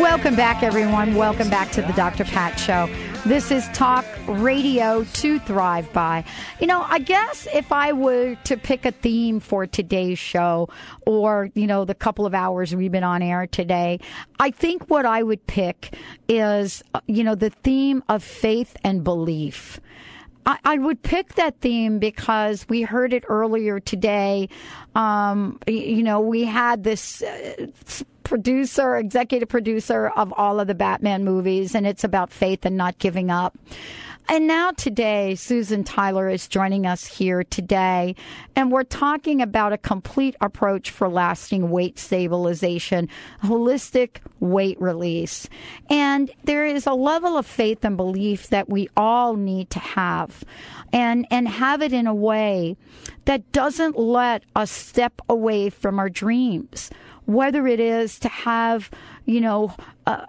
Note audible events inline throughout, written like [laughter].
Welcome back, everyone. Welcome back to the Dr. Pat Show. This is Talk Radio to Thrive By. You know, I guess if I were to pick a theme for today's show or, you know, the couple of hours we've been on air today, I think what I would pick is, uh, you know, the theme of faith and belief. I, would pick that theme because we heard it earlier today. Um, you know, we had this uh, producer, executive producer of all of the Batman movies, and it's about faith and not giving up. And now today, Susan Tyler is joining us here today, and we're talking about a complete approach for lasting weight stabilization, holistic weight release. And there is a level of faith and belief that we all need to have and, and have it in a way that doesn't let us step away from our dreams, whether it is to have, you know, uh,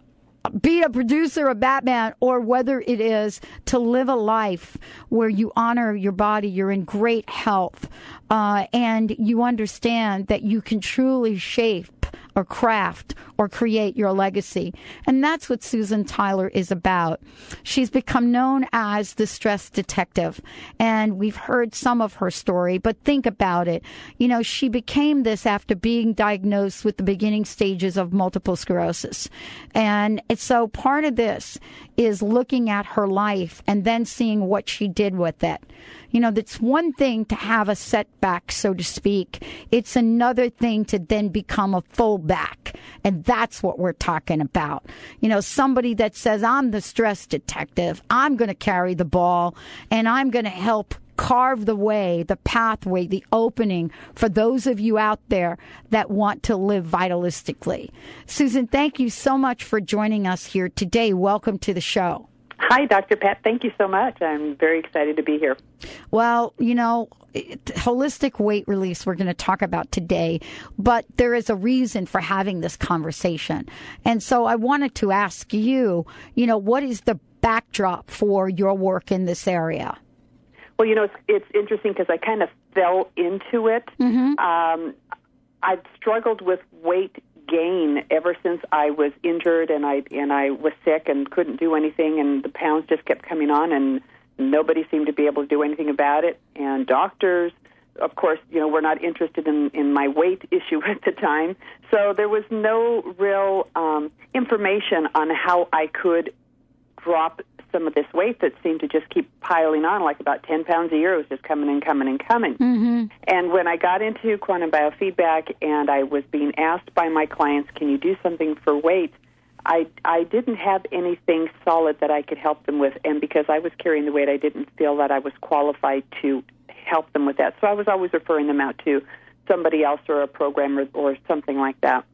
be a producer of Batman or whether it is to live a life where you honor your body, you're in great health, uh, and you understand that you can truly shape or craft or create your legacy. And that's what Susan Tyler is about. She's become known as the stress detective. And we've heard some of her story, but think about it. You know, she became this after being diagnosed with the beginning stages of multiple sclerosis. And it's- so part of this is looking at her life and then seeing what she did with it. You know, that's one thing to have a setback, so to speak. It's another thing to then become a fullback. And that's what we're talking about. You know, somebody that says, I'm the stress detective. I'm going to carry the ball and I'm going to help carve the way, the pathway, the opening for those of you out there that want to live vitalistically. Susan, thank you so much for joining us here today. Welcome to the show. Hi, Dr. Pat. Thank you so much. I'm very excited to be here. Well, you know, holistic weight release we're going to talk about today, but there is a reason for having this conversation. And so I wanted to ask you, you know, what is the backdrop for your work in this area? Well, you know, it's, it's interesting because I kind of fell into it. Um, I've struggled with weight gain ever since I was injured and I and I was sick and couldn't do anything, and the pounds just kept coming on, and nobody seemed to be able to do anything about it. And doctors, of course, you know, were not interested in in my weight [laughs] issue at the time, so there was no real um, information on how I could drop some of this weight that seemed to just keep piling on, like about 10 pounds a year. It was just coming and coming and coming. Mm-hmm. And when I got into quantum biofeedback and I was being asked by my clients, can you do something for weight? I, I didn't have anything solid that I could help them with. And because I was carrying the weight, I didn't feel that I was qualified to help them with that. So I was always referring them out to somebody else or a programmer or something like that.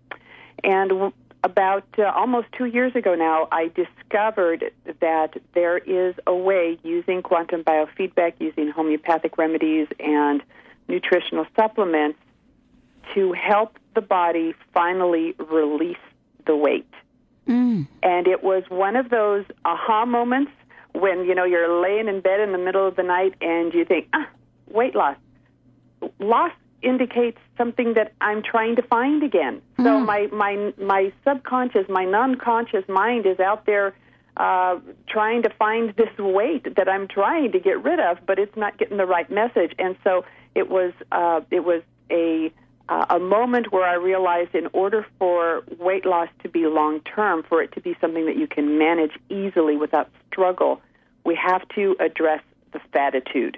And about uh, almost two years ago now, I discovered that there is a way using quantum biofeedback, using homeopathic remedies and nutritional supplements to help the body finally release the weight. And it was one of those aha moments when, you know, you're laying in bed in the middle of the night and you think, ah, weight loss loss indicates something that I'm trying to find again. So my my my subconscious, my non-conscious mind is out there uh, trying to find this weight that I'm trying to get rid of, but it's not getting the right message. And so it was uh, it was a uh, a moment where I realized in order for weight loss to be long term, for it to be something that you can manage easily without struggle, we have to address the fatitude,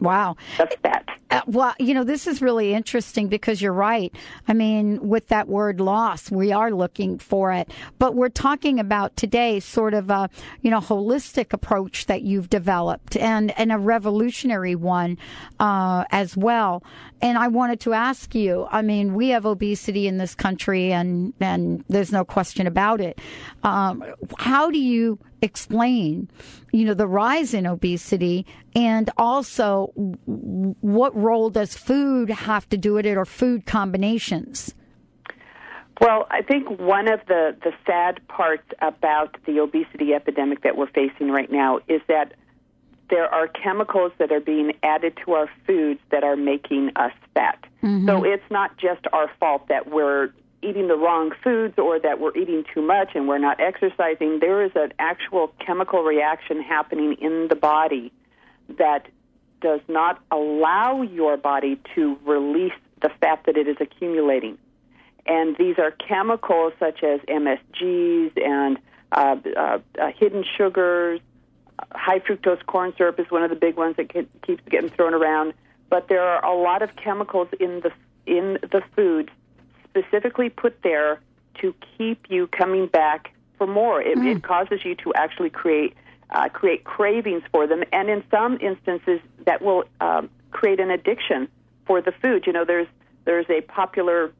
Wow. the fat. Uh, well, you know, this is really interesting because you're right. I mean, with that word loss, we are looking for it. But we're talking about today sort of a, you know, holistic approach that you've developed and, and a revolutionary one uh, as well. And I wanted to ask you, I mean, we have obesity in this country and, and there's no question about it. Um, how do you explain, you know, the rise in obesity and also what role does food have to do with it or food combinations? Well, I think one of the, the sad parts about the obesity epidemic that we're facing right now is that there are chemicals that are being added to our foods that are making us fat. Mm-hmm. So it's not just our fault that we're eating the wrong foods or that we're eating too much and we're not exercising. There is an actual chemical reaction happening in the body that does not allow your body to release the fat that it is accumulating. And these are chemicals such as MSGs and uh, uh, uh, hidden sugars. High fructose corn syrup is one of the big ones that ke- keeps getting thrown around. But there are a lot of chemicals in the in the food specifically put there to keep you coming back for more. It, it causes you to actually create uh, create cravings for them, and in some instances, that will um, create an addiction for the food. You know, there's there's a popular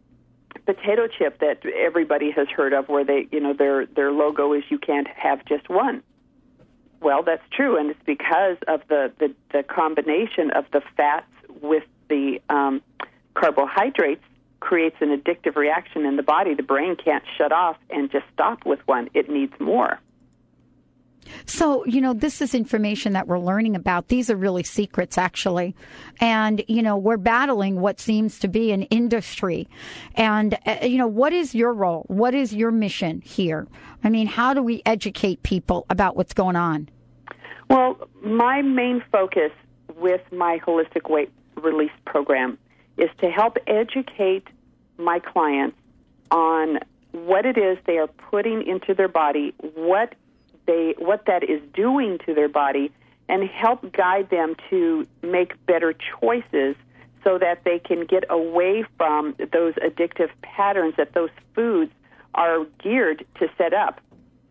potato chip that everybody has heard of, where they, you know, their their logo is "You can't have just one." Well, that's true, and it's because of the the, the combination of the fats with the um, carbohydrates creates an addictive reaction in the body. The brain can't shut off and just stop with one; it needs more. So, you know, this is information that we're learning about. These are really secrets, actually. And, you know, we're battling what seems to be an industry. And, uh, you know, what is your role? What is your mission here? I mean, how do we educate people about what's going on? Well, my main focus with my holistic weight release program is to help educate my clients on what it is they are putting into their body, what they what that is doing to their body, and help guide them to make better choices so that they can get away from those addictive patterns that those foods are geared to set up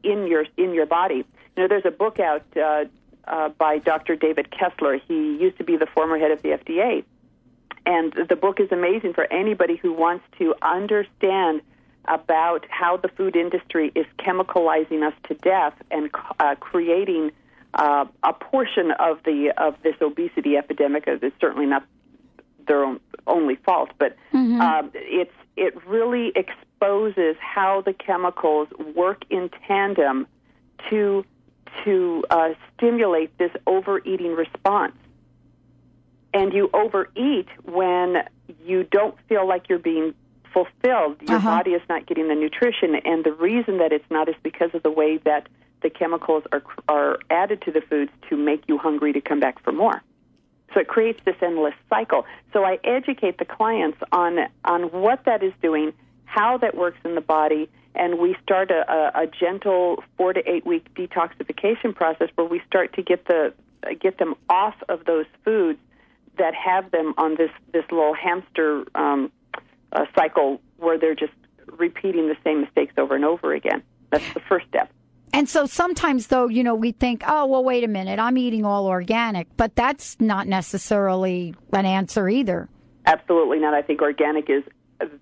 in your in your body. You know, there's a book out uh, uh, by Dr. David Kessler. He used to be the former head of the FDA, and the book is amazing for anybody who wants to understand about how the food industry is chemicalizing us to death and uh, creating uh, a portion of the of this obesity epidemic. It's certainly not their own, only fault, but um, it's it really exposes how the chemicals work in tandem to to uh, stimulate this overeating response. And you overeat when you don't feel like you're being fulfilled. Your Uh-huh. body is not getting the nutrition, and the reason that it's not is because of the way that the chemicals are are added to the foods to make you hungry to come back for more. So it creates this endless cycle. So I educate the clients on on what that is doing, how that works in the body, and we start a, a, a gentle four to eight week detoxification process where we start to get the get them off of those foods that have them on this this little hamster um, uh, cycle where they're just repeating the same mistakes over and over again. That's the first step. And so sometimes, though, you know, we think, oh, well, wait a minute, I'm eating all organic, but that's not necessarily an answer either. Absolutely not. I think organic is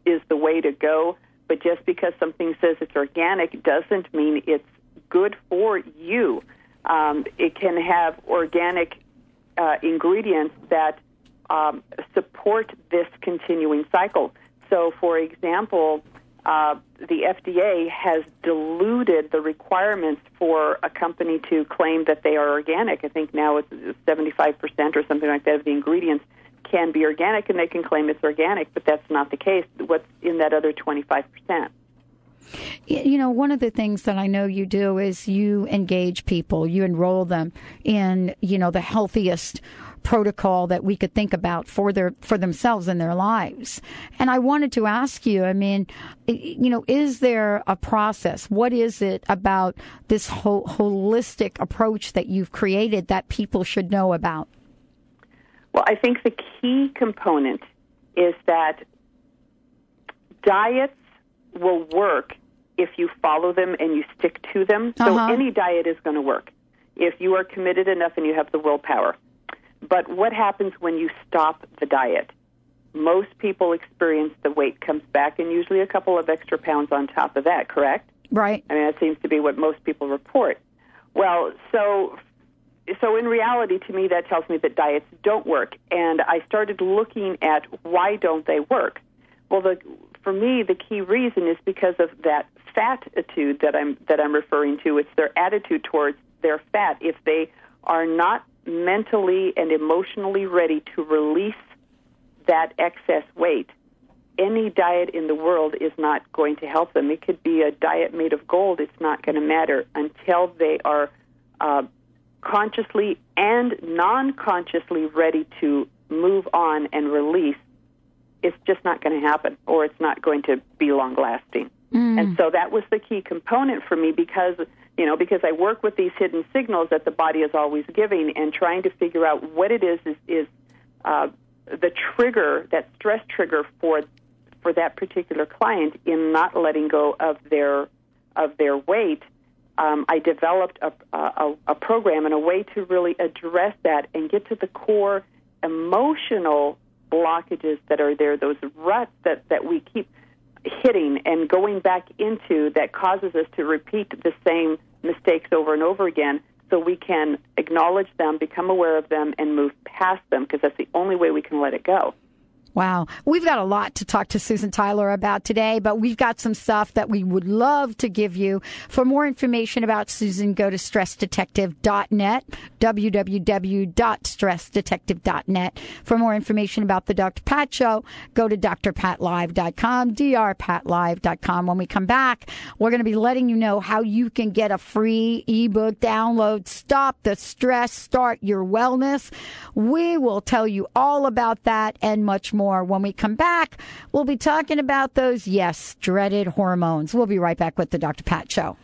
is the way to go. But just because something says it's organic doesn't mean it's good for you. Um, it can have organic uh, ingredients that um, support this continuing cycle. So, for example, uh, the FDA has diluted the requirements for a company to claim that they are organic. I think now it's 75% or something like that of the ingredients can be organic and they can claim it's organic, but that's not the case. What's in that other 25%? You know, one of the things that I know you do is you engage people, you enroll them in, you know, the healthiest protocol that we could think about for their for themselves and their lives. And I wanted to ask you, I mean, you know, is there a process? What is it about this whole holistic approach that you've created that people should know about? Well, I think the key component is that diets will work if you follow them and you stick to them. So Uh-huh. any diet is going to work if you are committed enough and you have the willpower. But what happens when you stop the diet? Most people experience the weight comes back and usually a couple of extra pounds on top of that, correct? Right? I mean, that seems to be what most people report. Well, so so in reality, to me, that tells me that diets don't work. And I started looking at why don't they work. Well, the for me, the key reason is because of that fat attitude that I'm that I'm referring to. It's their attitude towards their fat. If they are not mentally and emotionally ready to release that excess weight, any diet in the world is not going to help them. It could be a diet made of gold. It's not going to matter until they are uh, consciously and non consciously ready to move on and release. It's just not going to happen, or it's not going to be long lasting. Mm. And so that was the key component for me because you know because I work with these hidden signals that the body is always giving and trying to figure out what it is is, is uh, the trigger that stress trigger for for that particular client in not letting go of their of their weight. Um, I developed a, a, a program and a way to really address that and get to the core emotional blockages that are there, those ruts that, that we keep hitting and going back into that causes us to repeat the same mistakes over and over again so we can acknowledge them, become aware of them, and move past them because that's the only way we can let it go. Wow. We've got a lot to talk to Susan Tyler about today, but we've got some stuff that we would love to give you. For more information about Susan, go to stressdetective.net, www.stressdetective.net. For more information about the Dr. Pat Show, go to drpatlive.com, drpatlive.com. When we come back, we're going to be letting you know how you can get a free ebook download, Stop the Stress, Start Your Wellness. We will tell you all about that and much more more. When we come back, we'll be talking about those, yes, dreaded hormones. We'll be right back with the Dr. Pat Show.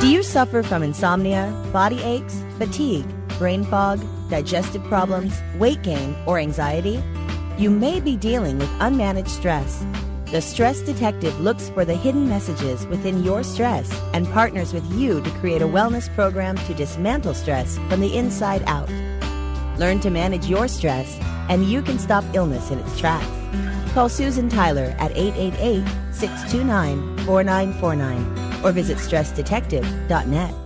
Do you suffer from insomnia, body aches, fatigue, brain fog, digestive problems, weight gain, or anxiety? You may be dealing with unmanaged stress. The Stress Detective looks for the hidden messages within your stress and partners with you to create a wellness program to dismantle stress from the inside out. Learn to manage your stress, and you can stop illness in its tracks. Call Susan Tyler at 888 629 4949 or visit stressdetective.net.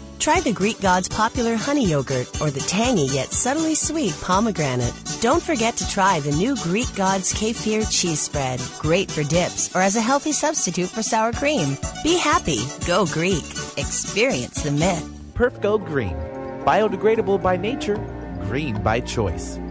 Try the Greek God's popular honey yogurt or the tangy yet subtly sweet pomegranate. Don't forget to try the new Greek God's kefir cheese spread. Great for dips or as a healthy substitute for sour cream. Be happy. Go Greek. Experience the myth. Perfgo Green. Biodegradable by nature, green by choice.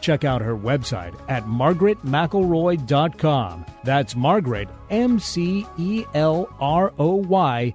Check out her website at margaretmcelroy.com. That's Margaret, M C E L R O Y.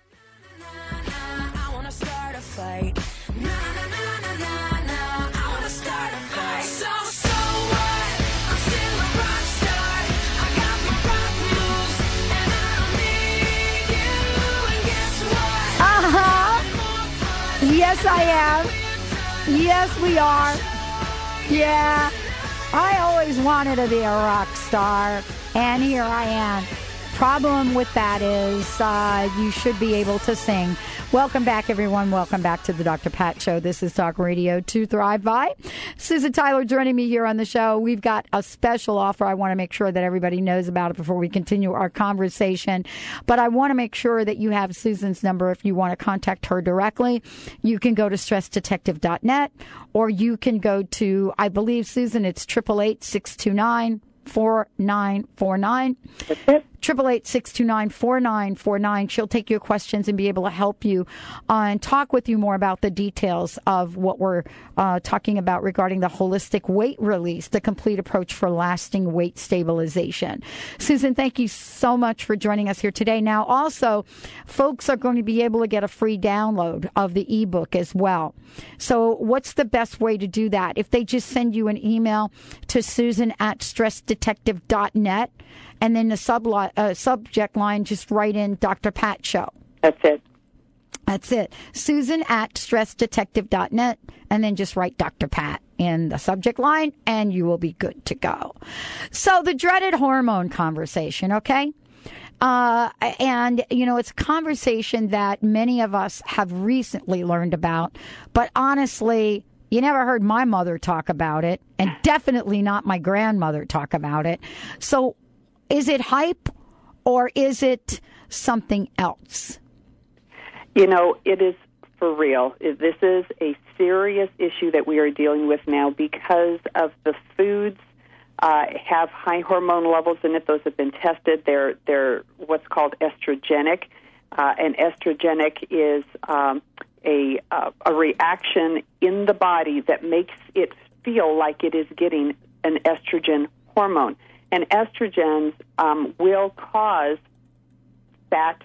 Yes, I am. Yes, we are. Yeah. I always wanted to be a rock star, and here I am. Problem with that is uh, you should be able to sing. Welcome back, everyone. Welcome back to the Dr. Pat Show. This is Talk Radio to Thrive By. Susan Tyler joining me here on the show. We've got a special offer. I want to make sure that everybody knows about it before we continue our conversation. But I want to make sure that you have Susan's number if you want to contact her directly. You can go to stressdetective.net or you can go to, I believe, Susan, it's 888 629 4949. Triple eight six two nine four nine four nine. She'll take your questions and be able to help you uh, and talk with you more about the details of what we're uh, talking about regarding the holistic weight release, the complete approach for lasting weight stabilization. Susan, thank you so much for joining us here today. Now, also, folks are going to be able to get a free download of the ebook as well. So, what's the best way to do that? If they just send you an email to Susan at stressdetective.net and then the sub uh, subject line, just write in Dr. Pat Show. That's it. That's it. Susan at stressdetective.net, and then just write Dr. Pat in the subject line, and you will be good to go. So, the dreaded hormone conversation, okay? Uh, and, you know, it's a conversation that many of us have recently learned about, but honestly, you never heard my mother talk about it, and definitely not my grandmother talk about it. So, is it hype or is it something else? You know, it is for real. This is a serious issue that we are dealing with now because of the foods uh, have high hormone levels in it. Those have been tested. They're they're what's called estrogenic, uh, and estrogenic is um, a uh, a reaction in the body that makes it feel like it is getting an estrogen hormone. And estrogens um, will cause fat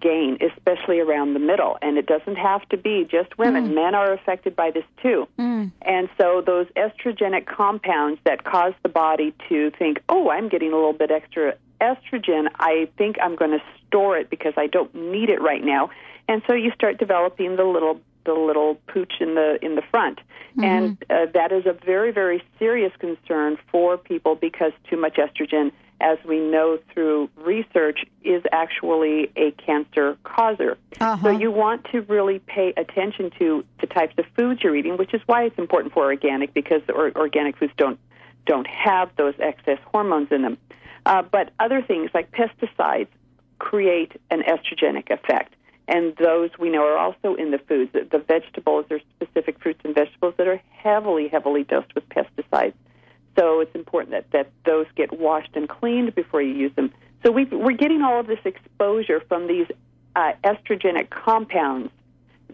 gain, especially around the middle. And it doesn't have to be just women. Mm. Men are affected by this too. Mm. And so those estrogenic compounds that cause the body to think, oh, I'm getting a little bit extra estrogen, I think I'm going to store it because I don't need it right now. And so you start developing the little the little pooch in the in the front, Mm-hmm. and uh, that is a very very serious concern for people because too much estrogen, as we know through research, is actually a cancer causer. Uh-huh. So you want to really pay attention to the types of foods you're eating, which is why it's important for organic because or, organic foods don't don't have those excess hormones in them. Uh, but other things like pesticides create an estrogenic effect and those we know are also in the foods. The, vegetables are specific fruits and vegetables that are heavily, heavily dosed with pesticides. So it's important that, that those get washed and cleaned before you use them. So we, we're getting all of this exposure from these uh, estrogenic compounds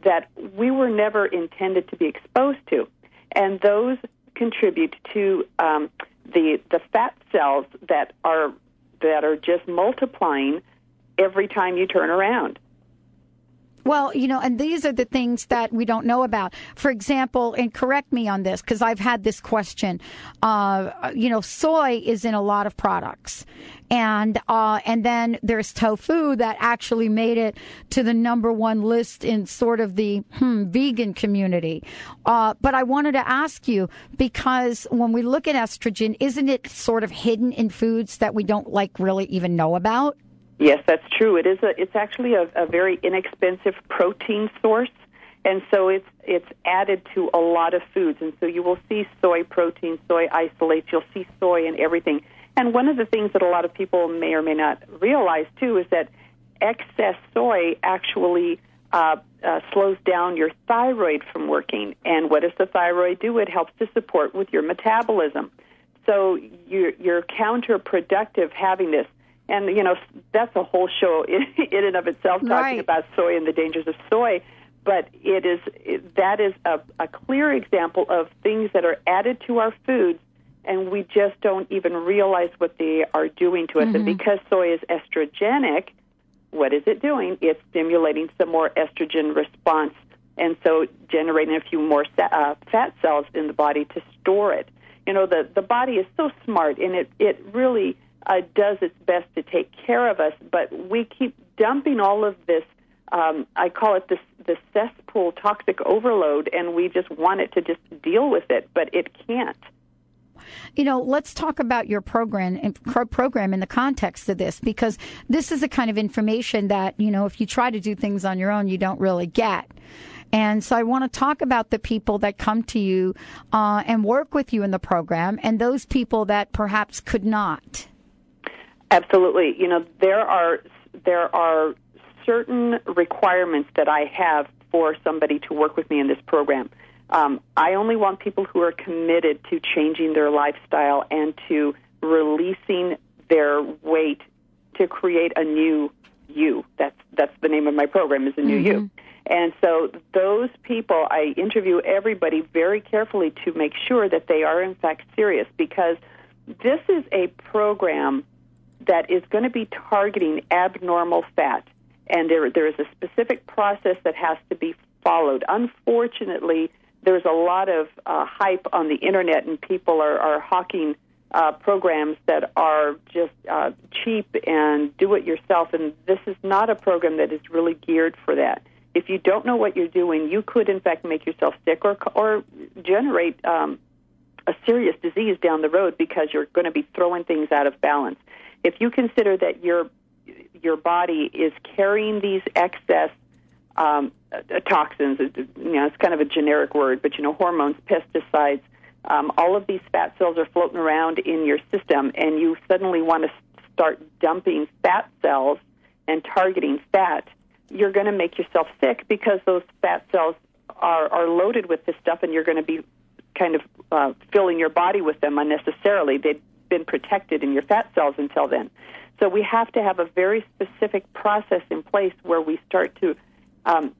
that we were never intended to be exposed to, and those contribute to um, the the fat cells that are that are just multiplying every time you turn around. Well, you know, and these are the things that we don't know about. For example, and correct me on this because I've had this question. Uh, you know, soy is in a lot of products, and uh, and then there's tofu that actually made it to the number one list in sort of the hmm, vegan community. Uh, but I wanted to ask you because when we look at estrogen, isn't it sort of hidden in foods that we don't like really even know about? Yes, that's true. It is a. It's actually a, a very inexpensive protein source, and so it's it's added to a lot of foods. And so you will see soy protein, soy isolates. You'll see soy in everything. And one of the things that a lot of people may or may not realize too is that excess soy actually uh, uh, slows down your thyroid from working. And what does the thyroid do? It helps to support with your metabolism. So you're, you're counterproductive having this. And, you know, that's a whole show in, [laughs] in and of itself talking Right. about soy and the dangers of soy. But it is it, that is a, a clear example of things that are added to our foods, and we just don't even realize what they are doing to us. And because soy is estrogenic, what is it doing? It's stimulating some more estrogen response, and so generating a few more sa- uh, fat cells in the body to store it. You know, the the body is so smart, and it it really uh, does its best to take care of us. But we keep dumping all of this. Um, I call it this the cesspool toxic overload, and we just want it to just deal with it, but it can't. You know, let's talk about your program and program in the context of this because this is the kind of information that, you know, if you try to do things on your own, you don't really get. And so I want to talk about the people that come to you uh, and work with you in the program and those people that perhaps could not. Absolutely. You know, there are there are certain requirements that I have for somebody to work with me in this program. Um, I only want people who are committed to changing their lifestyle and to releasing their weight to create a new you. That's that's the name of my program is a new you. And so those people, I interview everybody very carefully to make sure that they are in fact serious because this is a program that is going to be targeting abnormal fat, and there there is a specific process that has to be followed. Unfortunately, there's a lot of uh, hype on the internet, and people are are hawking uh, programs that are just uh, cheap and do it yourself. And this is not a program that is really geared for that. If you don't know what you're doing, you could in fact make yourself sick or or generate um, a serious disease down the road because you're going to be throwing things out of balance. If you consider that your your body is carrying these excess um, uh, toxins, you know, it's kind of a generic word, but you know, hormones, pesticides, um, all of these fat cells are floating around in your system, and you suddenly want to start dumping fat cells and targeting fat. You're going to make yourself sick because those fat cells are, are loaded with this stuff, and you're going to be kind of uh, filling your body with them unnecessarily. They've been protected in your fat cells until then. So we have to have a very specific process in place where we start to um,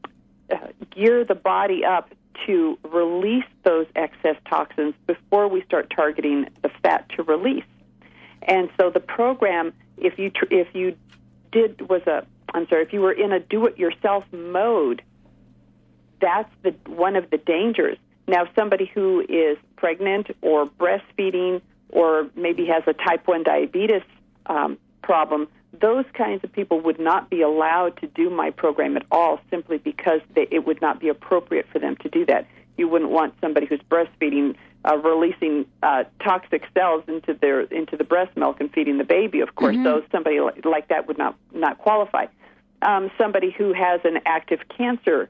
uh, gear the body up to release those excess toxins before we start targeting the fat to release. And so the program, if you tr- if you did was a I'm sorry, if you were in a do-it-yourself mode, that's the one of the dangers. Now, somebody who is pregnant or breastfeeding or maybe has a type 1 diabetes um, problem, those kinds of people would not be allowed to do my program at all simply because they, it would not be appropriate for them to do that. You wouldn't want somebody who's breastfeeding uh, releasing uh, toxic cells into their into the breast milk and feeding the baby. Of course, those somebody li- like that would not not qualify. Um, somebody who has an active cancer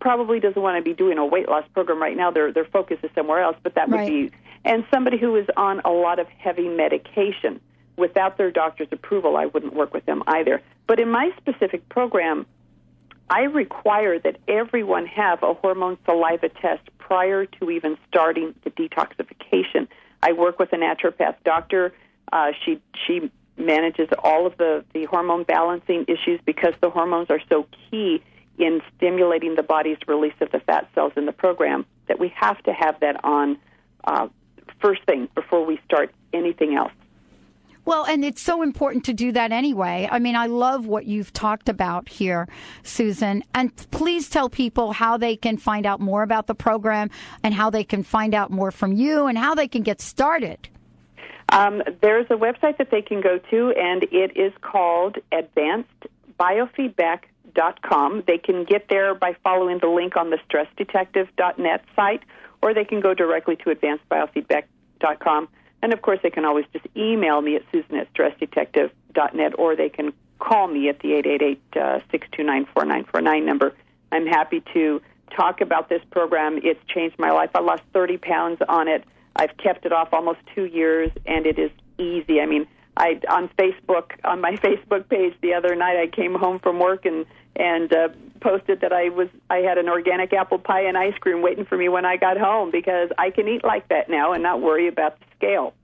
probably doesn't want to be doing a weight loss program right now. Their their focus is somewhere else, but that would Right. be and somebody who is on a lot of heavy medication without their doctor's approval, I wouldn't work with them either. But in my specific program, I require that everyone have a hormone saliva test prior to even starting the detoxification. I work with a naturopath doctor. Uh, she she manages all of the the hormone balancing issues because the hormones are so key in stimulating the body's release of the fat cells in the program that we have to have that on uh, first thing before we start anything else. Well, and it's so important to do that anyway. I mean, I love what you've talked about here, Susan. And please tell people how they can find out more about the program and how they can find out more from you and how they can get started. Um, there's a website that they can go to, and it is called advancedbiofeedback.com. They can get there by following the link on the stressdetective.net site, or they can go directly to advancedbiofeedback.com. And of course, they can always just email me at susan at stressdetective.net, or they can call me at the 888 uh, 629 4949 number. I'm happy to talk about this program. It's changed my life. I lost 30 pounds on it. I've kept it off almost two years, and it is easy. I mean, I on Facebook on my [laughs] Facebook page the other night, I came home from work and and uh, posted that I was I had an organic apple pie and ice cream waiting for me when I got home because I can eat like that now and not worry about the scale.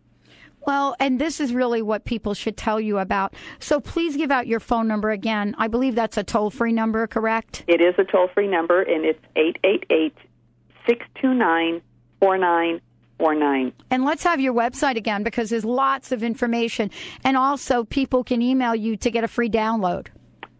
Well, and this is really what people should tell you about. So please give out your phone number again. I believe that's a toll free number, correct? It is a toll free number and it's eight eight eight six two nine four nine four nine. And let's have your website again because there's lots of information. And also, people can email you to get a free download.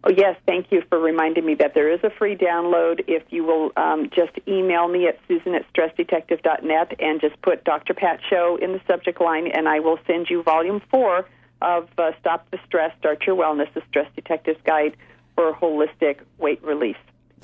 Oh, yes, thank you for reminding me that there is a free download. If you will um, just email me at susan at stressdetective.net and just put Dr. Pat Show in the subject line, and I will send you volume four of uh, Stop the Stress, Start Your Wellness, the Stress Detective's Guide for Holistic Weight Release.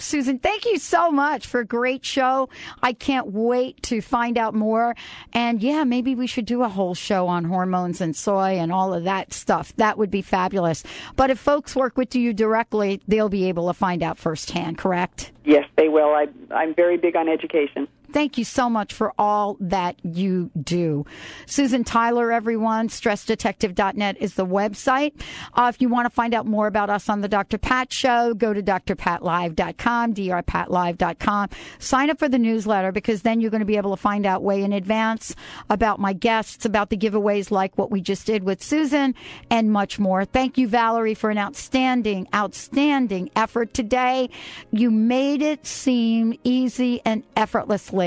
Susan, thank you so much for a great show. I can't wait to find out more. And yeah, maybe we should do a whole show on hormones and soy and all of that stuff. That would be fabulous. But if folks work with you directly, they'll be able to find out firsthand, correct? Yes, they will. I, I'm very big on education. Thank you so much for all that you do. Susan Tyler, everyone, stressdetective.net is the website. Uh, if you want to find out more about us on the Dr. Pat Show, go to drpatlive.com, drpatlive.com. Sign up for the newsletter because then you're going to be able to find out way in advance about my guests, about the giveaways like what we just did with Susan, and much more. Thank you, Valerie, for an outstanding, outstanding effort today. You made it seem easy and effortlessly.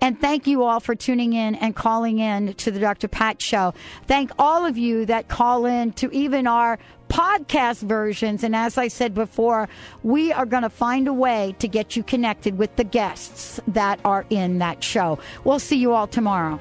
And thank you all for tuning in and calling in to the Dr. Pat Show. Thank all of you that call in to even our podcast versions. And as I said before, we are going to find a way to get you connected with the guests that are in that show. We'll see you all tomorrow.